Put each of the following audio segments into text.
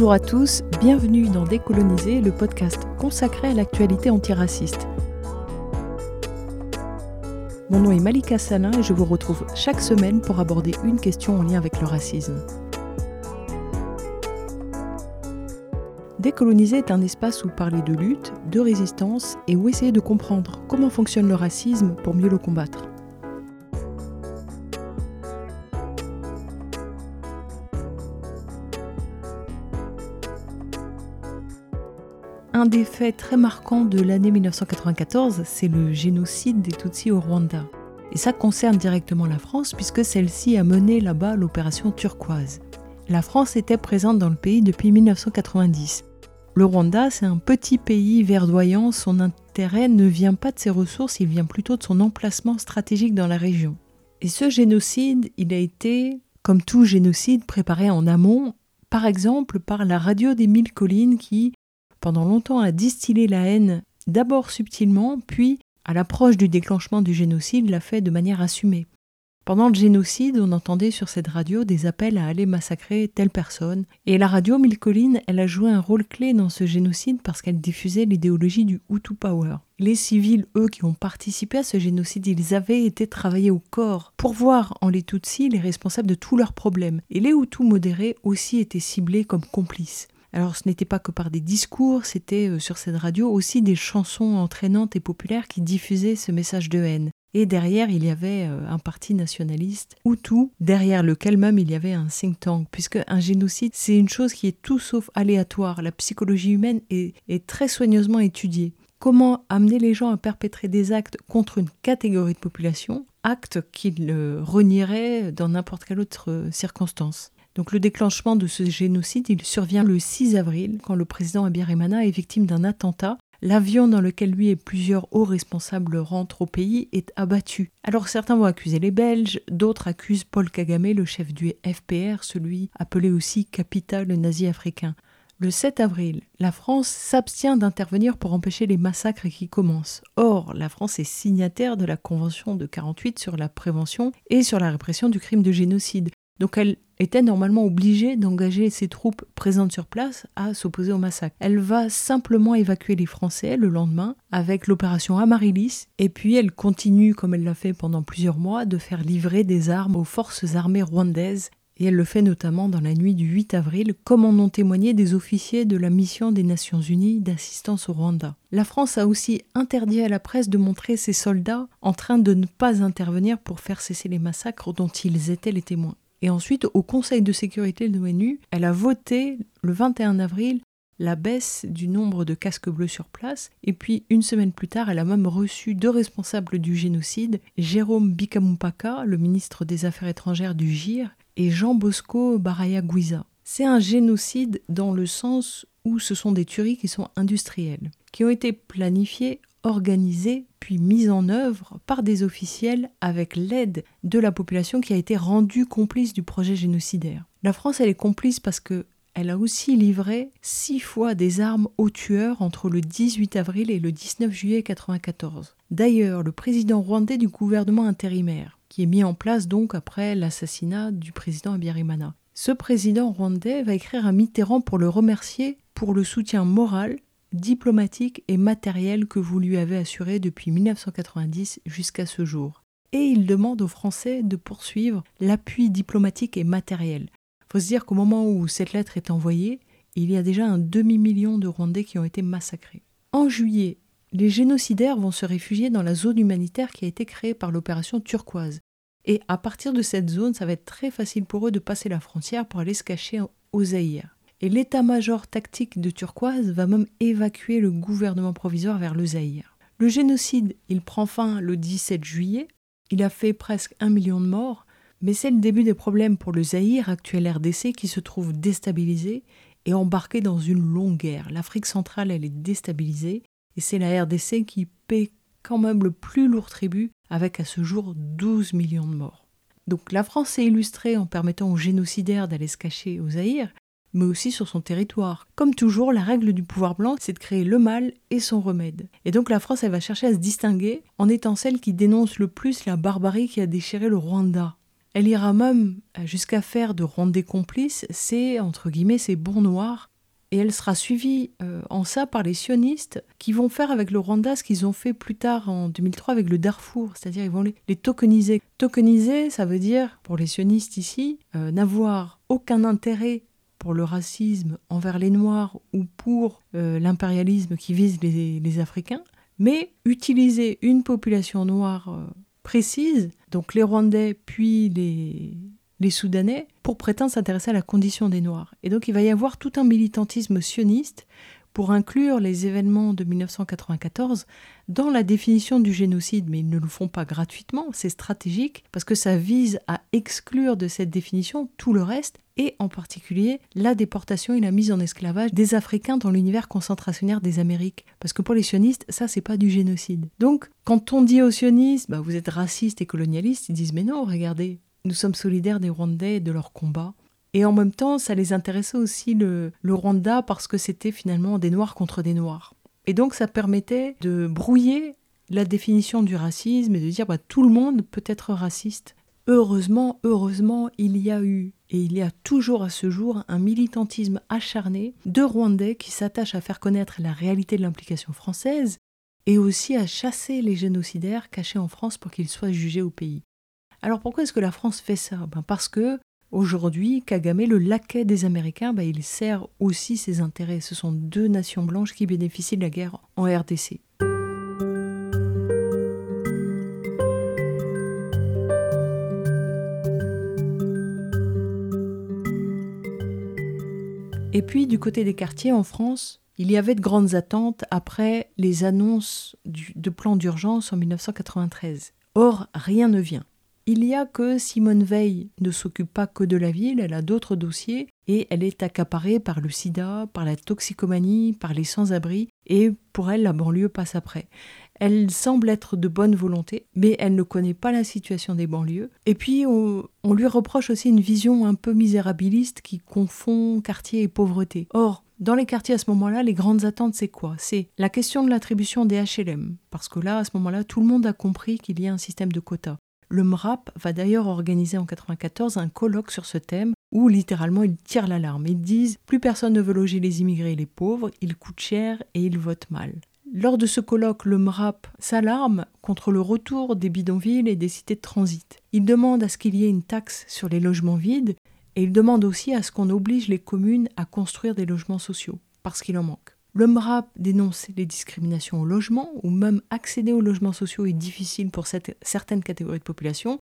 Bonjour à tous, bienvenue dans Décoloniser, le podcast consacré à l'actualité antiraciste. Mon nom est Malika Salin et je vous retrouve chaque semaine pour aborder une question en lien avec le racisme. Décoloniser est un espace où parler de lutte, de résistance et où essayer de comprendre comment fonctionne le racisme pour mieux le combattre. Un des faits très marquants de l'année 1994, c'est le génocide des Tutsis au Rwanda. Et ça concerne directement la France puisque celle-ci a mené là-bas l'opération turquoise. La France était présente dans le pays depuis 1990. Le Rwanda, c'est un petit pays verdoyant, son intérêt ne vient pas de ses ressources, il vient plutôt de son emplacement stratégique dans la région. Et ce génocide, il a été, comme tout génocide, préparé en amont, par exemple par la radio des Mille Collines qui, pendant longtemps a distillé la haine, d'abord subtilement, puis, à l'approche du déclenchement du génocide, l'a fait de manière assumée. Pendant le génocide, on entendait sur cette radio des appels à aller massacrer telle personne. Et la radio Mille Collines, elle a joué un rôle clé dans ce génocide parce qu'elle diffusait l'idéologie du Hutu Power. Les civils, eux, qui ont participé à ce génocide, ils avaient été travaillés au corps pour voir en les Tutsis les responsables de tous leurs problèmes. Et les Hutus modérés aussi étaient ciblés comme complices. Alors ce n'était pas que par des discours, c'était euh, sur cette radio aussi des chansons entraînantes et populaires qui diffusaient ce message de haine. Et derrière, il y avait euh, un parti nationaliste, Hutu, derrière lequel même il y avait un think tank, puisque un génocide, c'est une chose qui est tout sauf aléatoire. La psychologie humaine est, très soigneusement étudiée. Comment amener les gens à perpétrer des actes contre une catégorie de population, actes qu'ils renieraient dans n'importe quelle autre euh, circonstance? Donc le déclenchement de ce génocide, il survient le 6 avril, quand le président Abiyarimana est victime d'un attentat. L'avion dans lequel lui et plusieurs hauts responsables rentrent au pays est abattu. Alors certains vont accuser les Belges, d'autres accusent Paul Kagame, le chef du FPR, celui appelé aussi capital nazi africain. Le 7 avril, la France s'abstient d'intervenir pour empêcher les massacres qui commencent. Or, la France est signataire de la Convention de 48 sur la prévention et sur la répression du crime de génocide. Donc elle était normalement obligée d'engager ses troupes présentes sur place à s'opposer au massacre. Elle va simplement évacuer les Français le lendemain avec l'opération Amaryllis et puis elle continue, comme elle l'a fait pendant plusieurs mois, de faire livrer des armes aux forces armées rwandaises et elle le fait notamment dans la nuit du 8 avril, comme en ont témoigné des officiers de la mission des Nations Unies d'assistance au Rwanda. La France a aussi interdit à la presse de montrer ses soldats en train de ne pas intervenir pour faire cesser les massacres dont ils étaient les témoins. Et ensuite, au Conseil de sécurité de l'ONU, elle a voté le 21 avril la baisse du nombre de casques bleus sur place. Et puis, une semaine plus tard, elle a même reçu deux responsables du génocide, Jérôme Bikamumpaka, le ministre des Affaires étrangères du GIR, et Jean Bosco Baraya Guiza. C'est un génocide dans le sens où ce sont des tueries qui sont industrielles, qui ont été planifiées organisée puis mise en œuvre par des officiels avec l'aide de la population qui a été rendue complice du projet génocidaire. La France, elle est complice parce que elle a aussi livré six fois des armes aux tueurs entre le 18 avril et le 19 juillet 1994. D'ailleurs, le président rwandais du gouvernement intérimaire, qui est mis en place donc après l'assassinat du président Abiyarimana, ce président rwandais va écrire à Mitterrand pour le remercier pour le soutien moral diplomatique et matériel que vous lui avez assuré depuis 1990 jusqu'à ce jour. Et il demande aux Français de poursuivre l'appui diplomatique et matériel. Il faut se dire qu'au moment où cette lettre est envoyée, il y a déjà un demi-million de Rwandais qui ont été massacrés. En juillet, les génocidaires vont se réfugier dans la zone humanitaire qui a été créée par l'opération turquoise. Et à partir de cette zone, ça va être très facile pour eux de passer la frontière pour aller se cacher au Zaïre et l'état-major tactique de Turquoise va même évacuer le gouvernement provisoire vers le Zaïre. Le génocide, il prend fin le 17 juillet, il a fait presque un million de morts, mais c'est le début des problèmes pour le Zaïre, actuel RDC, qui se trouve déstabilisé et embarqué dans une longue guerre. L'Afrique centrale, elle est déstabilisée, et c'est la RDC qui paie quand même le plus lourd tribut, avec à ce jour 12 millions de morts. Donc la France s'est illustrée en permettant aux génocidaires d'aller se cacher au Zaïre, mais aussi sur son territoire. Comme toujours, la règle du pouvoir blanc, c'est de créer le mal et son remède. Et donc la France, elle va chercher à se distinguer en étant celle qui dénonce le plus la barbarie qui a déchiré le Rwanda. Elle ira même jusqu'à faire de Rwandais complices c'est entre guillemets ces bons noirs et elle sera suivie euh, en ça par les sionistes qui vont faire avec le Rwanda ce qu'ils ont fait plus tard en 2003 avec le Darfour, c'est-à-dire ils vont les, tokeniser. Tokeniser, ça veut dire, pour les sionistes ici, euh, n'avoir aucun intérêt pour le racisme envers les Noirs ou pour euh, l'impérialisme qui vise les, Africains, mais utiliser une population noire précise, donc les Rwandais puis les, les Soudanais pour prétendre s'intéresser à la condition des Noirs. Et donc il va y avoir tout un militantisme sioniste pour inclure les événements de 1994 dans la définition du génocide, mais ils ne le font pas gratuitement, c'est stratégique, parce que ça vise à exclure de cette définition tout le reste, et en particulier la déportation et la mise en esclavage des Africains dans l'univers concentrationnaire des Amériques. Parce que pour les sionistes, ça, c'est pas du génocide. Donc, quand on dit aux sionistes, bah, vous êtes racistes et colonialistes, ils disent, mais non, regardez, nous sommes solidaires des Rwandais et de leur combat. Et en même temps, ça les intéressait aussi le, Rwanda parce que c'était finalement des Noirs contre des Noirs. Et donc ça permettait de brouiller la définition du racisme et de dire bah, tout le monde peut être raciste. Heureusement, heureusement, il y a eu et il y a toujours à ce jour un militantisme acharné de Rwandais qui s'attachent à faire connaître la réalité de l'implication française et aussi à chasser les génocidaires cachés en France pour qu'ils soient jugés au pays. Alors pourquoi est-ce que la France fait ça? Ben Parce que aujourd'hui, Kagame, le laquais des Américains, ben il sert aussi ses intérêts. Ce sont deux nations blanches qui bénéficient de la guerre en RDC. Et puis du côté des quartiers en France, il y avait de grandes attentes après les annonces de plans d'urgence en 1993. Or, rien ne vient. Il y a que Simone Veil ne s'occupe pas que de la ville, elle a d'autres dossiers et elle est accaparée par le sida, par la toxicomanie, par les sans-abri et pour elle la banlieue passe après. Elle semble être de bonne volonté, mais elle ne connaît pas la situation des banlieues. Et puis, on, on, lui reproche aussi une vision un peu misérabiliste qui confond quartier et pauvreté. Or, dans les quartiers à ce moment-là, les grandes attentes, c'est quoi? C'est la question de l'attribution des HLM. Parce que là, à ce moment-là, tout le monde a compris qu'il y a un système de quotas. Le MRAP va d'ailleurs organiser en 1994 un colloque sur ce thème où littéralement ils tirent l'alarme. Ils disent plus personne ne veut loger les immigrés et les pauvres, ils coûtent cher et ils votent mal. Lors de ce colloque, le MRAP s'alarme contre le retour des bidonvilles et des cités de transit. Il demande à ce qu'il y ait une taxe sur les logements vides et il demande aussi à ce qu'on oblige les communes à construire des logements sociaux, parce qu'il en manque. Le MRAP dénonce les discriminations au logement, ou même accéder aux logements sociaux est difficile pour certaines catégories de population.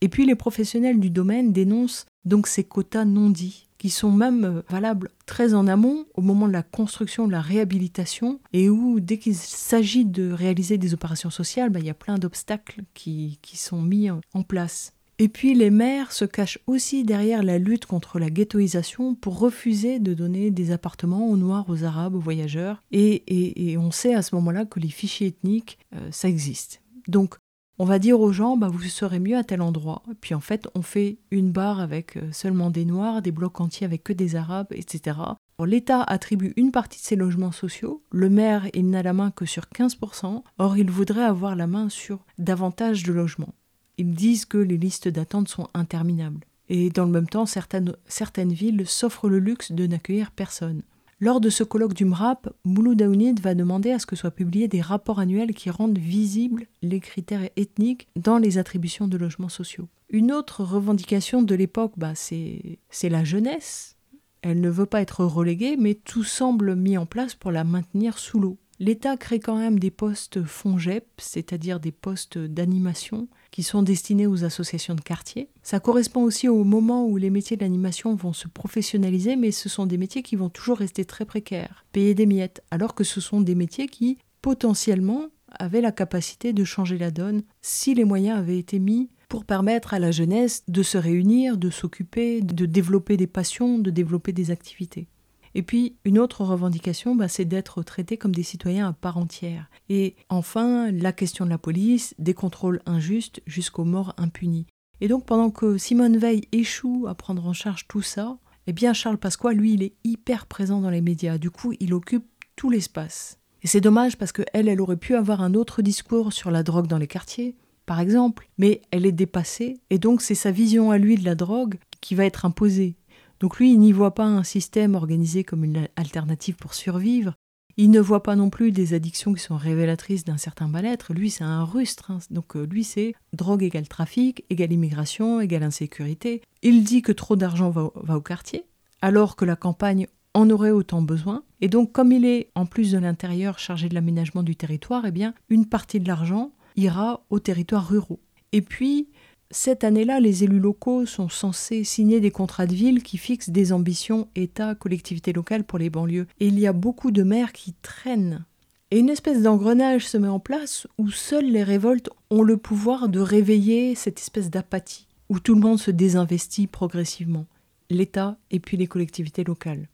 Et puis les professionnels du domaine dénoncent donc ces quotas non dits, qui sont même euh, valables très en amont, au moment de la construction, de la réhabilitation, et où dès qu'il s'agit de réaliser des opérations sociales, bah, il y a plein d'obstacles qui sont mis en place. Et puis les maires se cachent aussi derrière la lutte contre la ghettoisation pour refuser de donner des appartements aux Noirs, aux Arabes, aux voyageurs. Et, on sait à ce moment-là que les fichiers ethniques, euh, ça existe. Donc on va dire aux gens, bah, vous serez mieux à tel endroit. Puis en fait, on fait une barre avec euh, seulement des Noirs, des blocs entiers avec que des Arabes, etc. L'État attribue une partie de ces logements sociaux. Le maire, il n'a la main que sur 15%. Or, il voudrait avoir la main sur davantage de logements. Ils disent que les listes d'attente sont interminables. Et dans le même temps, certaines, villes s'offrent le luxe de n'accueillir personne. Lors de ce colloque du MRAP, Mouloud Aounid va demander à ce que soient publiés des rapports annuels qui rendent visibles les critères ethniques dans les attributions de logements sociaux. Une autre revendication de l'époque, bah, c'est la jeunesse. Elle ne veut pas être reléguée, mais tout semble mis en place pour la maintenir sous l'eau. L'État crée quand même des postes FONGEP, c'est-à-dire des postes d'animation, qui sont destinés aux associations de quartier. Ça correspond aussi au moment où les métiers d'animation vont se professionnaliser, mais ce sont des métiers qui vont toujours rester très précaires, payer des miettes, alors que ce sont des métiers qui, potentiellement, avaient la capacité de changer la donne si les moyens avaient été mis pour permettre à la jeunesse de se réunir, de s'occuper, de développer des passions, de développer des activités. Et puis, une autre revendication, bah, c'est d'être traités comme des citoyens à part entière. Et enfin, la question de la police, des contrôles injustes jusqu'aux morts impunies. Et donc, pendant que Simone Veil échoue à prendre en charge tout ça, eh bien, Charles Pasqua, lui, il est hyper présent dans les médias. Du coup, il occupe tout l'espace. Et c'est dommage parce qu'elle, elle aurait pu avoir un autre discours sur la drogue dans les quartiers. par exemple, mais elle est dépassée, et donc c'est sa vision à lui de la drogue qui va être imposée. Donc lui, il n'y voit pas un système organisé comme une alternative pour survivre, il ne voit pas non plus des addictions qui sont révélatrices d'un certain mal-être. Lui, c'est un rustre. Hein. Donc euh, lui, c'est drogue égale trafic, égale immigration, égale insécurité. Il dit que trop d'argent va, va au quartier, alors que la campagne en aurait autant besoin. Et donc, comme il est en plus de l'intérieur chargé de l'aménagement du territoire, eh bien, une partie de l'argent ira aux territoires ruraux. Et puis, cette année-là, les élus locaux sont censés signer des contrats de ville qui fixent des ambitions État, collectivité locale pour les banlieues. Et il y a beaucoup de maires qui traînent. Et une espèce d'engrenage se met en place où seules les révoltes ont le pouvoir de réveiller cette espèce d'apathie, où tout le monde se désinvestit progressivement, l'État et puis les collectivités locales.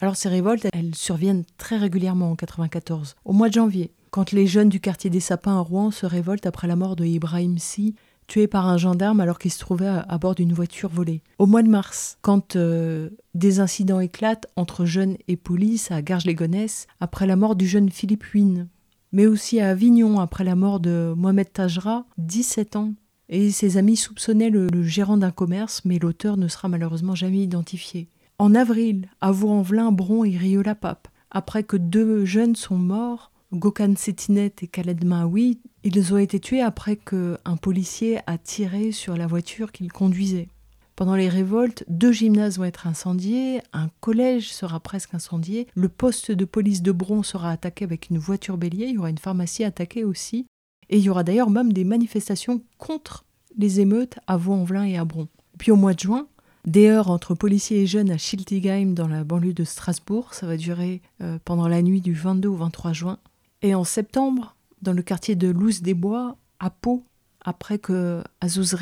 Alors ces révoltes, elles surviennent très régulièrement en 94, au mois de janvier, quand les jeunes du quartier des Sapins à Rouen se révoltent après la mort de Ibrahim Si, tué par un gendarme alors qu'il se trouvait à, bord d'une voiture volée. Au mois de mars, quand euh, des incidents éclatent entre jeunes et police à Garges-les-Gonesse après la mort du jeune Philippe Huyn, mais aussi à Avignon après la mort de Mohamed Tajra, 17 ans. Et ses amis soupçonnaient le, gérant d'un commerce, mais l'auteur ne sera malheureusement jamais identifié. En avril, à Vaux-en-Velin, Bron et Rieux-la-Pape, après que deux jeunes sont morts, Gokhan Setinet et Khaled Mahoui, ils ont été tués après qu'un policier a tiré sur la voiture qu'il conduisait. Pendant les révoltes, deux gymnases vont être incendiés, un collège sera presque incendié, le poste de police de Bron sera attaqué avec une voiture bélier, il y aura une pharmacie attaquée aussi, et il y aura d'ailleurs même des manifestations contre les émeutes à Vaux-en-Velin et à Bron. Puis au mois de juin, des heures entre policiers et jeunes à Schiltigheim dans la banlieue de Strasbourg, ça va durer euh, pendant la nuit du 22 au 23 juin. Et en septembre, dans le quartier de Louz des Bois, à Pau, après que Azouz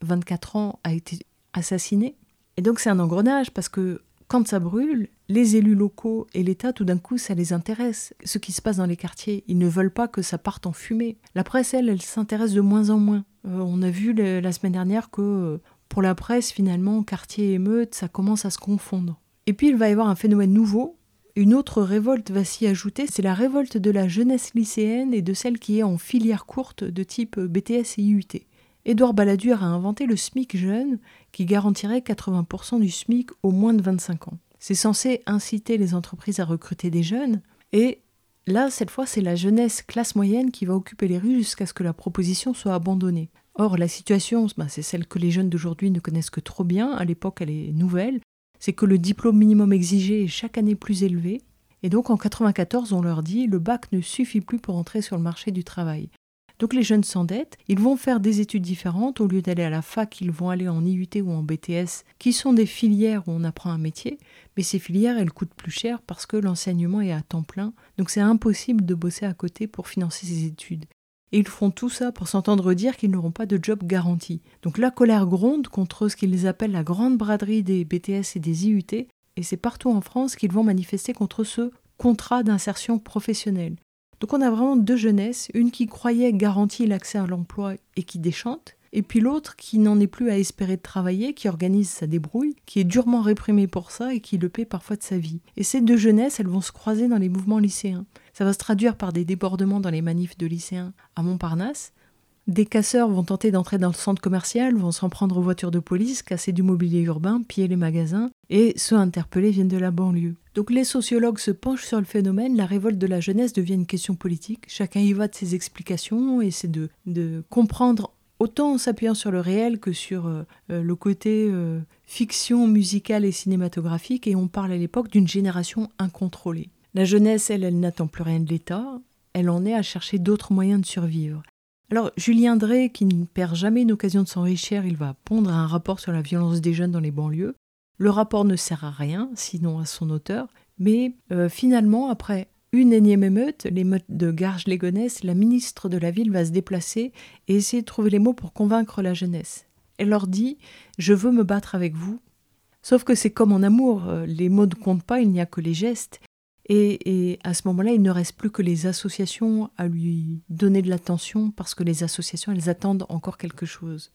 24 ans, a été assassiné. Et donc c'est un engrenage parce que quand ça brûle, les élus locaux et l'État, tout d'un coup, ça les intéresse, ce qui se passe dans les quartiers. Ils ne veulent pas que ça parte en fumée. La presse, elle, elle s'intéresse de moins en moins. Euh, on a vu la semaine dernière que euh, pour la presse, finalement, quartier émeute, ça commence à se confondre. Et puis il va y avoir un phénomène nouveau, une autre révolte va s'y ajouter, c'est la révolte de la jeunesse lycéenne et de celle qui est en filière courte de type BTS et IUT. Édouard Balladur a inventé le SMIC jeune qui garantirait 80% du SMIC aux moins de 25 ans. C'est censé inciter les entreprises à recruter des jeunes et là, cette fois, c'est la jeunesse classe moyenne qui va occuper les rues jusqu'à ce que la proposition soit abandonnée. Or, la situation, bah, c'est celle que les jeunes d'aujourd'hui ne connaissent que trop bien. À l'époque, elle est nouvelle c'est que le diplôme minimum exigé est chaque année plus élevé. Et donc en 94, on leur dit le bac ne suffit plus pour entrer sur le marché du travail. Donc les jeunes s'endettent, ils vont faire des études différentes, au lieu d'aller à la fac, ils vont aller en IUT ou en BTS, qui sont des filières où on apprend un métier, mais ces filières, elles coûtent plus cher parce que l'enseignement est à temps plein, donc c'est impossible de bosser à côté pour financer ses études et ils font tout ça pour s'entendre dire qu'ils n'auront pas de job garanti. Donc la colère gronde contre ce qu'ils appellent la grande braderie des BTS et des IUT, et c'est partout en France qu'ils vont manifester contre ce contrat d'insertion professionnelle. Donc on a vraiment deux jeunesses, une qui croyait garantir l'accès à l'emploi et qui déchante, et puis l'autre qui n'en est plus à espérer de travailler, qui organise sa débrouille, qui est durement réprimée pour ça et qui le paie parfois de sa vie. Et ces deux jeunesses, elles vont se croiser dans les mouvements lycéens. Ça va se traduire par des débordements dans les manifs de lycéens à Montparnasse. Des casseurs vont tenter d'entrer dans le centre commercial, vont s'en prendre aux voitures de police, casser du mobilier urbain, piller les magasins, et ceux interpellés viennent de la banlieue. Donc les sociologues se penchent sur le phénomène, la révolte de la jeunesse devient une question politique, chacun y va de ses explications, et c'est de, de comprendre autant en s'appuyant sur le réel que sur euh, euh, le côté euh, fiction musicale et cinématographique, et on parle à l'époque d'une génération incontrôlée. La jeunesse, elle, elle n'attend plus rien de l'État, elle en est à chercher d'autres moyens de survivre. Alors Julien Drey, qui ne perd jamais une occasion de s'enrichir, il va pondre un rapport sur la violence des jeunes dans les banlieues. Le rapport ne sert à rien, sinon à son auteur, mais finalement, après une énième émeute, l'émeute de Garges-les-Gonesse, la ministre de la ville va se déplacer et essayer de trouver les mots pour convaincre la jeunesse. Elle leur dit Je veux me battre avec vous. Sauf que c'est comme en amour, euh, les mots ne comptent pas, il n'y a que les gestes. Et, et à ce moment-là, il ne reste plus que les associations à lui donner de l'attention parce que les associations, elles attendent encore quelque chose.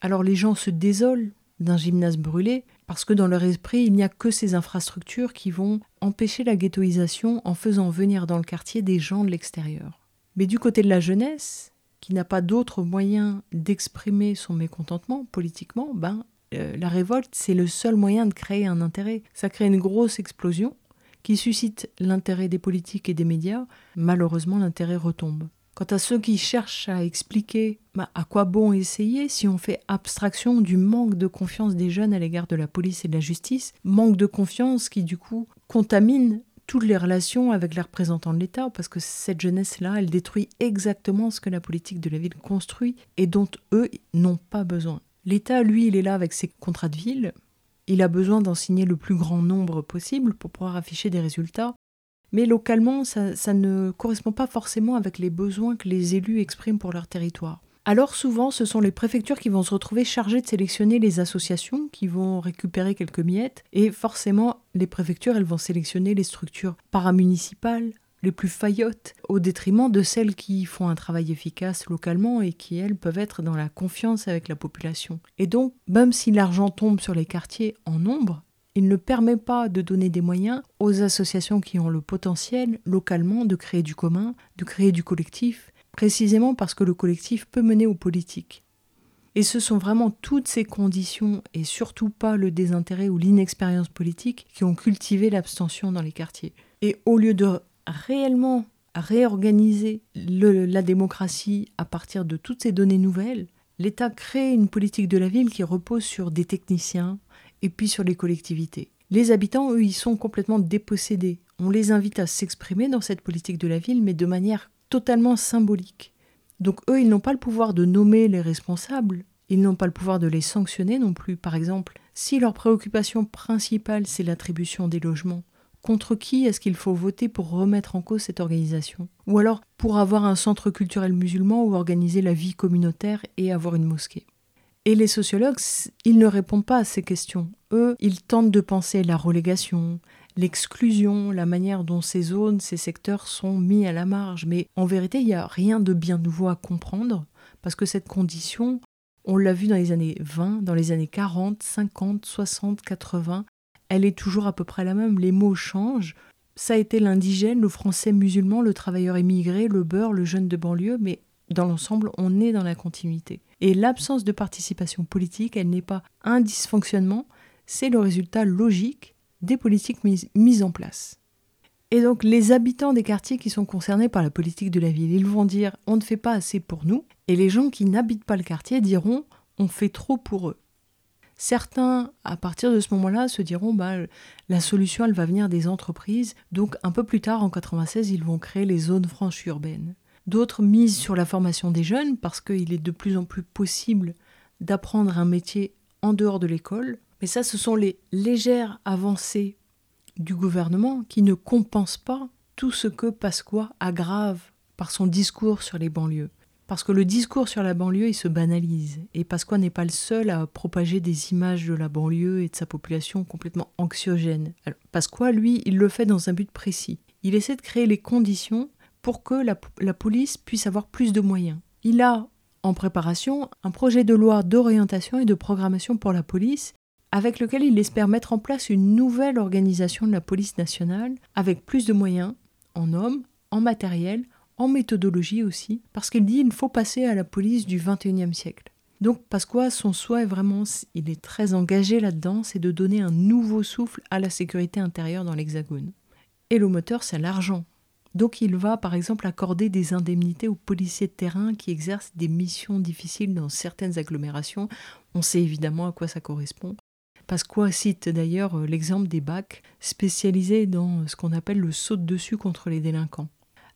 Alors les gens se désolent d'un gymnase brûlé, parce que dans leur esprit, il n'y a que ces infrastructures qui vont empêcher la ghettoisation en faisant venir dans le quartier des gens de l'extérieur. Mais du côté de la jeunesse, qui n'a pas d'autre moyen d'exprimer son mécontentement politiquement, ben, euh, la révolte, c'est le seul moyen de créer un intérêt. Ça crée une grosse explosion qui suscite l'intérêt des politiques et des médias. Malheureusement, l'intérêt retombe. Quant à ceux qui cherchent à expliquer bah, à quoi bon essayer si on fait abstraction du manque de confiance des jeunes à l'égard de la police et de la justice, manque de confiance qui du coup contamine toutes les relations avec les représentants de l'État, parce que cette jeunesse-là, elle détruit exactement ce que la politique de la ville construit et dont eux n'ont pas besoin. L'État, lui, il est là avec ses contrats de ville, il a besoin d'en signer le plus grand nombre possible pour pouvoir afficher des résultats, mais localement, ça, ne correspond pas forcément avec les besoins que les élus expriment pour leur territoire. Alors souvent, ce sont les préfectures qui vont se retrouver chargées de sélectionner les associations qui vont récupérer quelques miettes, et forcément, les préfectures, elles vont sélectionner les structures paramunicipales, les plus faillottes, au détriment de celles qui font un travail efficace localement et qui, elles, peuvent être dans la confiance avec la population. Et donc, même si l'argent tombe sur les quartiers en nombre, il ne permet pas de donner des moyens aux associations qui ont le potentiel localement de créer du commun, de créer du collectif, précisément parce que le collectif peut mener aux politiques. Et ce sont vraiment toutes ces conditions, et surtout pas le désintérêt ou l'inexpérience politique, qui ont cultivé l'abstention dans les quartiers. Et au lieu de réellement réorganiser la démocratie à partir de toutes ces données nouvelles, l'État crée une politique de la ville qui repose sur des techniciens, et puis sur les collectivités. Les habitants, eux, ils sont complètement dépossédés. On les invite à s'exprimer dans cette politique de la ville, mais de manière totalement symbolique. Donc eux, ils n'ont pas le pouvoir de nommer les responsables, ils n'ont pas le pouvoir de les sanctionner non plus. Par exemple, si leur préoccupation principale, c'est l'attribution des logements, contre qui est-ce qu'il faut voter pour remettre en cause cette organisation? Ou alors pour avoir un centre culturel musulman ou organiser la vie communautaire et avoir une mosquée? Et les sociologues, ils ne répondent pas à ces questions. Eux, ils tentent de penser la relégation, l'exclusion, la manière dont ces zones, ces secteurs sont mis à la marge. Mais en vérité, il n'y a rien de bien nouveau à comprendre, parce que cette condition, on l'a vu dans les années 20, dans les années 40, 50, 60, 80, elle est toujours à peu près la même. Les mots changent. Ça a été l'indigène, le français musulman, le travailleur émigré, le beurre, le jeune de banlieue, mais dans l'ensemble, on est dans la continuité. Et l'absence de participation politique, elle n'est pas un dysfonctionnement, c'est le résultat logique des politiques mises, en place. Et donc les habitants des quartiers qui sont concernés par la politique de la ville, ils vont dire on ne fait pas assez pour nous, et les gens qui n'habitent pas le quartier diront on fait trop pour eux. Certains, à partir de ce moment-là, se diront bah, la solution, elle va venir des entreprises. Donc, un peu plus tard, en 96, ils vont créer les zones franches urbaines. D'autres misent sur la formation des jeunes parce qu'il est de plus en plus possible d'apprendre un métier en dehors de l'école. Mais ça, ce sont les légères avancées du gouvernement qui ne compensent pas tout ce que Pasqua aggrave par son discours sur les banlieues. Parce que le discours sur la banlieue, il se banalise. Et Pasqua n'est pas le seul à propager des images de la banlieue et de sa population complètement anxiogène. Alors, Pasqua, lui, il le fait dans un but précis. Il essaie de créer les conditions pour que la, police puisse avoir plus de moyens. Il a en préparation un projet de loi d'orientation et de programmation pour la police avec lequel il espère mettre en place une nouvelle organisation de la police nationale avec plus de moyens en hommes, en matériel, en méthodologie aussi, parce qu'il dit qu'il faut passer à la police du XXIe siècle. Donc Pasqua, son souhait vraiment, il est très engagé là-dedans, c'est de donner un nouveau souffle à la sécurité intérieure dans l'Hexagone. Et le moteur, c'est l'argent. Donc il va par exemple accorder des indemnités aux policiers de terrain qui exercent des missions difficiles dans certaines agglomérations. On sait évidemment à quoi ça correspond. Pasqua cite d'ailleurs euh, l'exemple des BAC spécialisés dans ce qu'on appelle le saut de dessus contre les délinquants.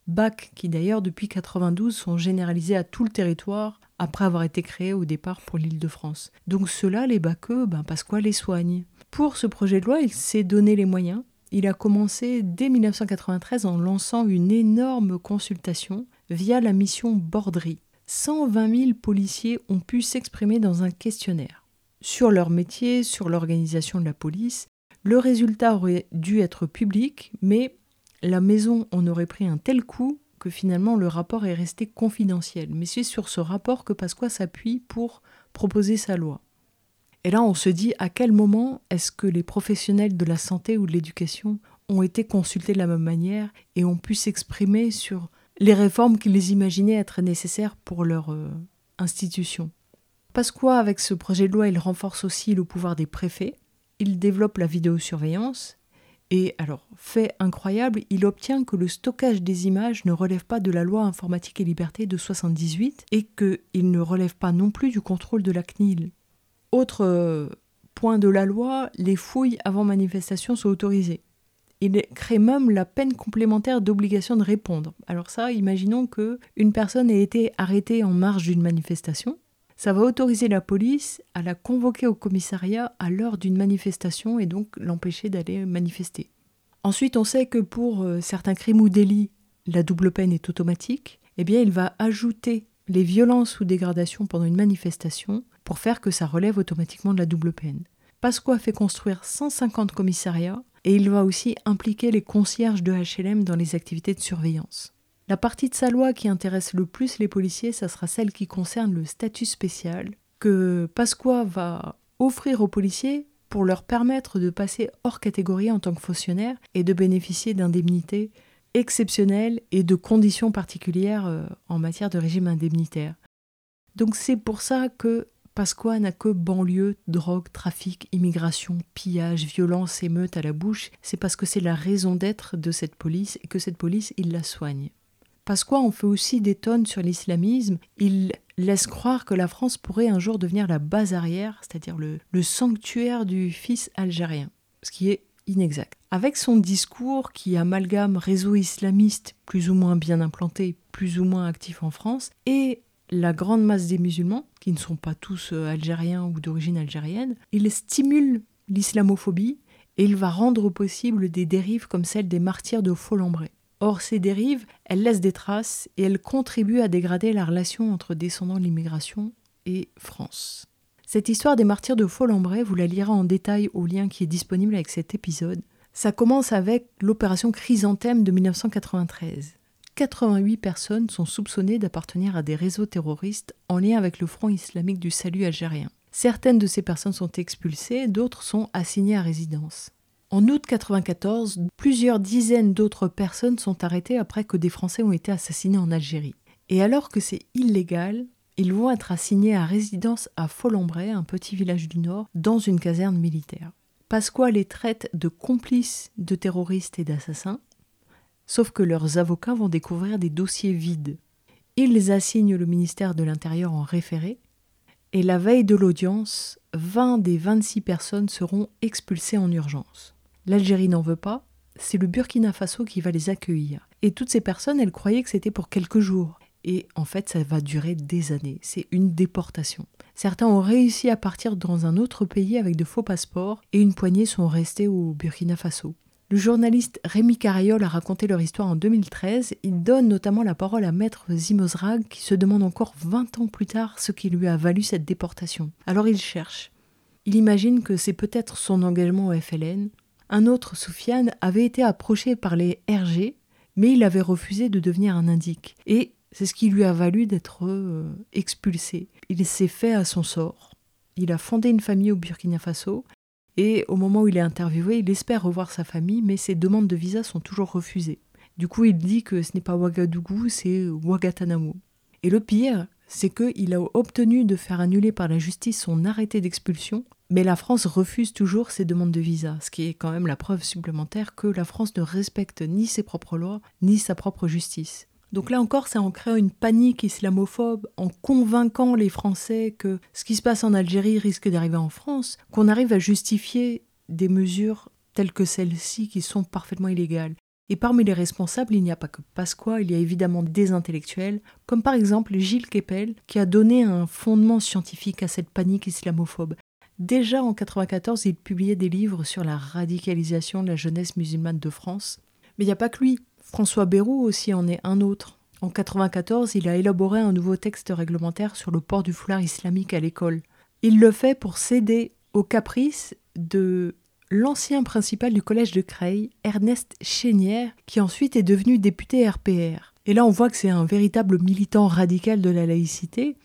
BAC qui d'ailleurs depuis 92 sont généralisés à tout le territoire après avoir été créés au départ pour l'île de France. Donc ceux-là, les BACeux, ben Pasqua les soigne. Pour ce projet de loi, il s'est donné les moyens il a commencé dès 1993 en lançant une énorme consultation via la mission Borderie. 120 000 policiers ont pu s'exprimer dans un questionnaire sur leur métier, sur l'organisation de la police. Le résultat aurait dû être public, mais la maison en aurait pris un tel coup que finalement le rapport est resté confidentiel. Mais c'est sur ce rapport que Pasqua s'appuie pour proposer sa loi. Et là, on se dit à quel moment est-ce que les professionnels de la santé ou de l'éducation ont été consultés de la même manière et ont pu s'exprimer sur les réformes qu'ils imaginaient être nécessaires pour leur euh, institution? Pasqua, avec ce projet de loi, il renforce aussi le pouvoir des préfets, il développe la vidéosurveillance, et alors, fait incroyable, il obtient que le stockage des images ne relève pas de la loi informatique et liberté de 78 et qu'il ne relève pas non plus du contrôle de la CNIL. Autre euh, point de la loi, les fouilles avant manifestation sont autorisées. Il crée même la peine complémentaire d'obligation de répondre. Alors ça, imaginons que une personne ait été arrêtée en marge d'une manifestation. Ça va autoriser la police à la convoquer au commissariat à l'heure d'une manifestation et donc l'empêcher d'aller manifester. Ensuite, on sait que pour euh, certains crimes ou délits, la double peine est automatique. Eh bien, il va ajouter les violences ou dégradations pendant une manifestation pour faire que ça relève automatiquement de la double peine. Pasqua fait construire 150 commissariats et il va aussi impliquer les concierges de HLM dans les activités de surveillance. La partie de sa loi qui intéresse le plus les policiers, ça sera celle qui concerne le statut spécial que Pasqua va offrir aux policiers pour leur permettre de passer hors catégorie en tant que fonctionnaires et de bénéficier d'indemnités exceptionnelles et de conditions particulières euh, en matière de régime indemnitaire. Donc c'est pour ça que Pasqua n'a que banlieue, drogue, trafic, immigration, pillage, violence, émeute à la bouche. C'est parce que c'est la raison d'être de cette police et que cette police, il la soigne. Pasqua en fait aussi des tonnes sur l'islamisme. Il laisse croire que la France pourrait un jour devenir la base arrière, c'est-à-dire le, le sanctuaire du fils algérien, ce qui est inexact. Avec son discours qui amalgame réseau islamiste plus ou moins bien implanté, plus ou moins actif en France, et la grande masse des musulmans, qui ne sont pas tous euh, algériens ou d'origine algérienne, il stimule l'islamophobie et il va rendre possible des dérives comme celle des martyrs de Faux-Lambray. Or, ces dérives, elles laissent des traces et elles contribuent à dégrader la relation entre descendants de l'immigration et France. Cette histoire des martyrs de Faux-Lambray, vous la lirez en détail au lien qui est disponible avec cet épisode. Ça commence avec l'opération Chrysanthème de 1993. 88 personnes sont soupçonnées d'appartenir à des réseaux terroristes en lien avec le Front islamique du salut algérien. Certaines de ces personnes sont expulsées, d'autres sont assignées à résidence. En août 1994, plusieurs dizaines d'autres personnes sont arrêtées après que des Français ont été assassinés en Algérie. Et alors que c'est illégal, ils vont être assignés à résidence à Folembray, un petit village du Nord, dans une caserne militaire. Pasqua les traite de complices de terroristes et d'assassins, Sauf que leurs avocats vont découvrir des dossiers vides. Ils assignent le ministère de l'Intérieur en référé, et la veille de l'audience, 20 des 26 personnes seront expulsées en urgence. L'Algérie n'en veut pas, c'est le Burkina Faso qui va les accueillir. Et toutes ces personnes, elles croyaient que c'était pour quelques jours. Et en fait, ça va durer des années. C'est une déportation. Certains ont réussi à partir dans un autre pays avec de faux passeports et une poignée sont restés au Burkina Faso. Le journaliste Rémi Carriol a raconté leur histoire en 2013. Il donne notamment la parole à Maître Zimozrag qui se demande encore 20 ans plus tard ce qui lui a valu cette déportation. Alors il cherche. Il imagine que c'est peut-être son engagement au FLN. Un autre, Soufiane, avait été approché par les RG, mais il avait refusé de devenir un indique. Et c'est ce qui lui a valu d'être euh, expulsé. Il s'est fait à son sort. Il a fondé une famille au Burkina Faso et au moment où il est interviewé, il espère revoir sa famille, mais ses demandes de visa sont toujours refusées. Du coup, il dit que ce n'est pas Ouagadougou, c'est Ouagatanamo. Et le pire, c'est qu'il a obtenu de faire annuler par la justice son arrêté d'expulsion, mais la France refuse toujours ses demandes de visa, ce qui est quand même la preuve supplémentaire que la France ne respecte ni ses propres lois, ni sa propre justice. Donc là encore, c'est en créant une panique islamophobe, en convainquant les Français que ce qui se passe en Algérie risque d'arriver en France, qu'on arrive à justifier des mesures telles que celles-ci qui sont parfaitement illégales. Et parmi les responsables, il n'y a pas que Pasqua, il y a évidemment des intellectuels, comme par exemple Gilles Kepel, qui a donné un fondement scientifique à cette panique islamophobe. Déjà en 1994, il publiait des livres sur la radicalisation de la jeunesse musulmane de France. Mais il n'y a pas que lui. François Bérou aussi en est un autre. En 1994, il a élaboré un nouveau texte réglementaire sur le port du foulard islamique à l'école. Il le fait pour céder aux caprices de l'ancien principal du collège de Creil, Ernest Chénière, qui ensuite est devenu député RPR. Et là, on voit que c'est un véritable militant radical de la laïcité,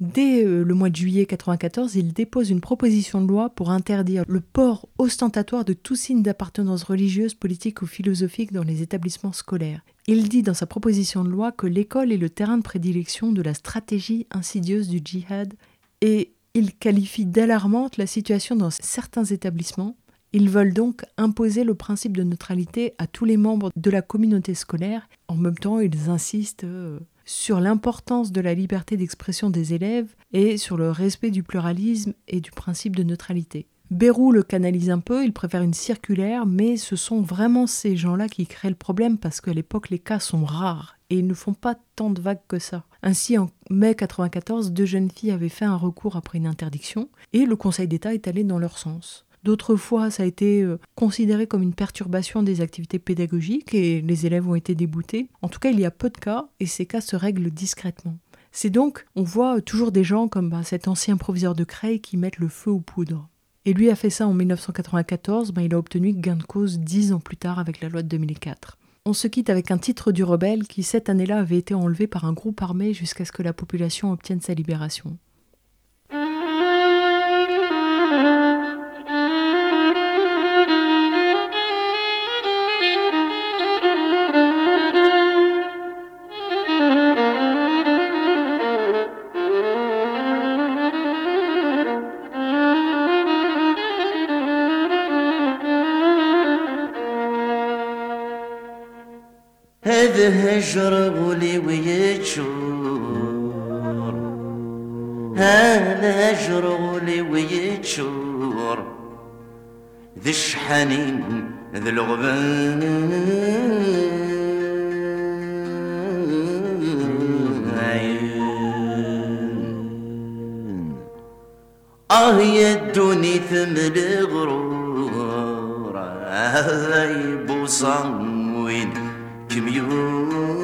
Dès euh, le mois de juillet 1994, il dépose une proposition de loi pour interdire le port ostentatoire de tout signe d'appartenance religieuse, politique ou philosophique dans les établissements scolaires. Il dit dans sa proposition de loi que l'école est le terrain de prédilection de la stratégie insidieuse du djihad et il qualifie d'alarmante la situation dans certains établissements. Ils veulent donc imposer le principe de neutralité à tous les membres de la communauté scolaire. En même temps, ils insistent euh, sur l'importance de la liberté d'expression des élèves et sur le respect du pluralisme et du principe de neutralité. Bérou le canalise un peu, il préfère une circulaire, mais ce sont vraiment ces gens-là qui créent le problème parce qu'à l'époque les cas sont rares et ils ne font pas tant de vagues que ça. Ainsi, en mai 94, deux jeunes filles avaient fait un recours après une interdiction et le Conseil d'État est allé dans leur sens. D'autres fois, ça a été euh, considéré comme une perturbation des activités pédagogiques et les élèves ont été déboutés. En tout cas, il y a peu de cas et ces cas se règlent discrètement. C'est donc, on voit toujours des gens comme bah, cet ancien proviseur de Creil qui mettent le feu aux poudres. Et lui a fait ça en 1994, bah, il a obtenu gain de cause dix ans plus tard avec la loi de 2004. On se quitte avec un titre du rebelle qui cette année-là avait été enlevé par un groupe armé jusqu'à ce que la population obtienne sa libération. يشرب لي ويتشور هذا شغلي ويتشور ذي الشحنين ذي الغبان آه يا الدني ثمن غرور. هذا يبوصم صموين كميون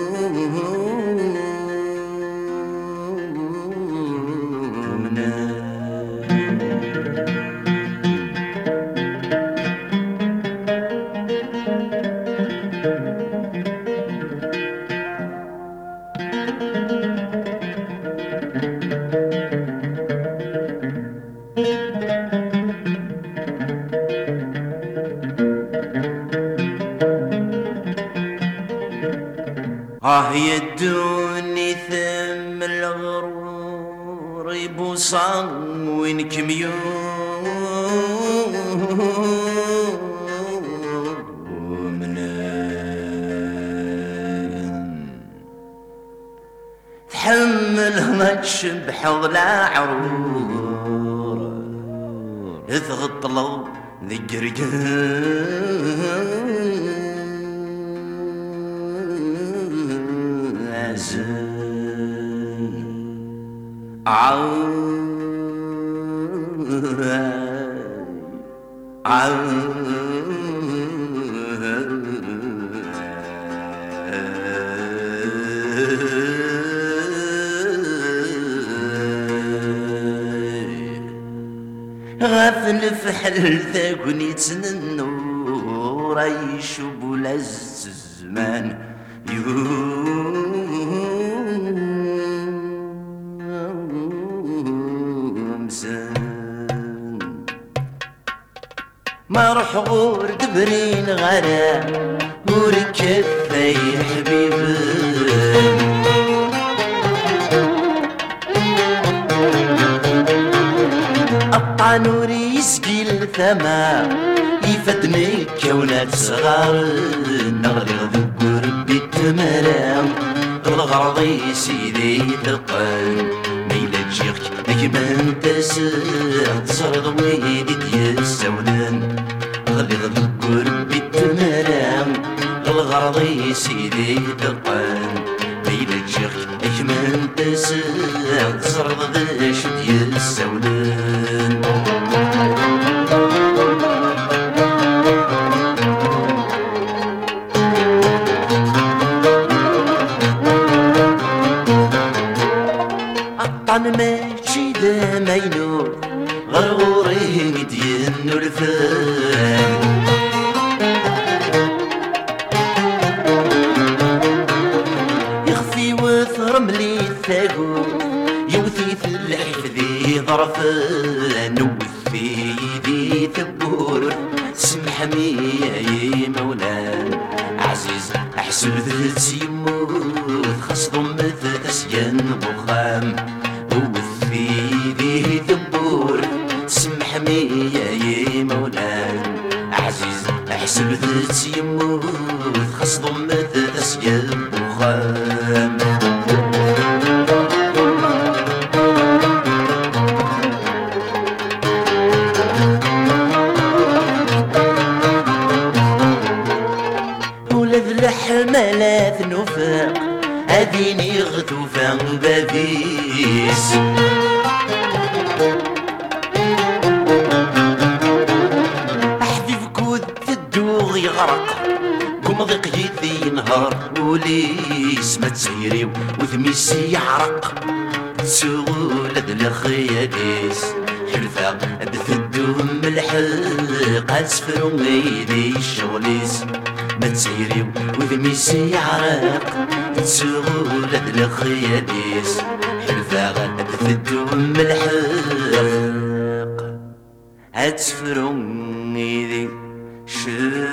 الله يدوني ثم الغرور بصر وينك ميون تحمل مكش بحظ لا عرور اثغط لو ذكر جهر غفل عن غافل في حل ثاقني النور ورايش بلا الزمان يوم مسن ما روح غور دبرين غرا غور يا حبيب قطع يسقي الثما يفتني كونات صغار. نغري غذب ربي التمرام الغرضي سيدي تلقان عجب البسات تسرد ويدك يا السودان غلي غلق بالتمرام الغرض سيدي دقان بيبك شيخ اجمل بسات تسرد ذاشد يا السودان Anime شيدا مينور غرغوري قد ينو يخفي وثر ملي الثاقو يوثي في الحفذي ظرفان وثي يدي ثبور سمح يا مولان عزيز أحسن ذات يمو عن بذيس في الدوغ يغرق غرق قمض قيدي ينهار وليس ما تسيريو وثميسي يحرق تسول ذل خياليس حلفا بثدوهم الحلق اسفروا ايدي الشغليس. ما تسيري وذميسي يحرق تسغول الخيابيس حلفا غد في الدم الحق هتفرون إذي شر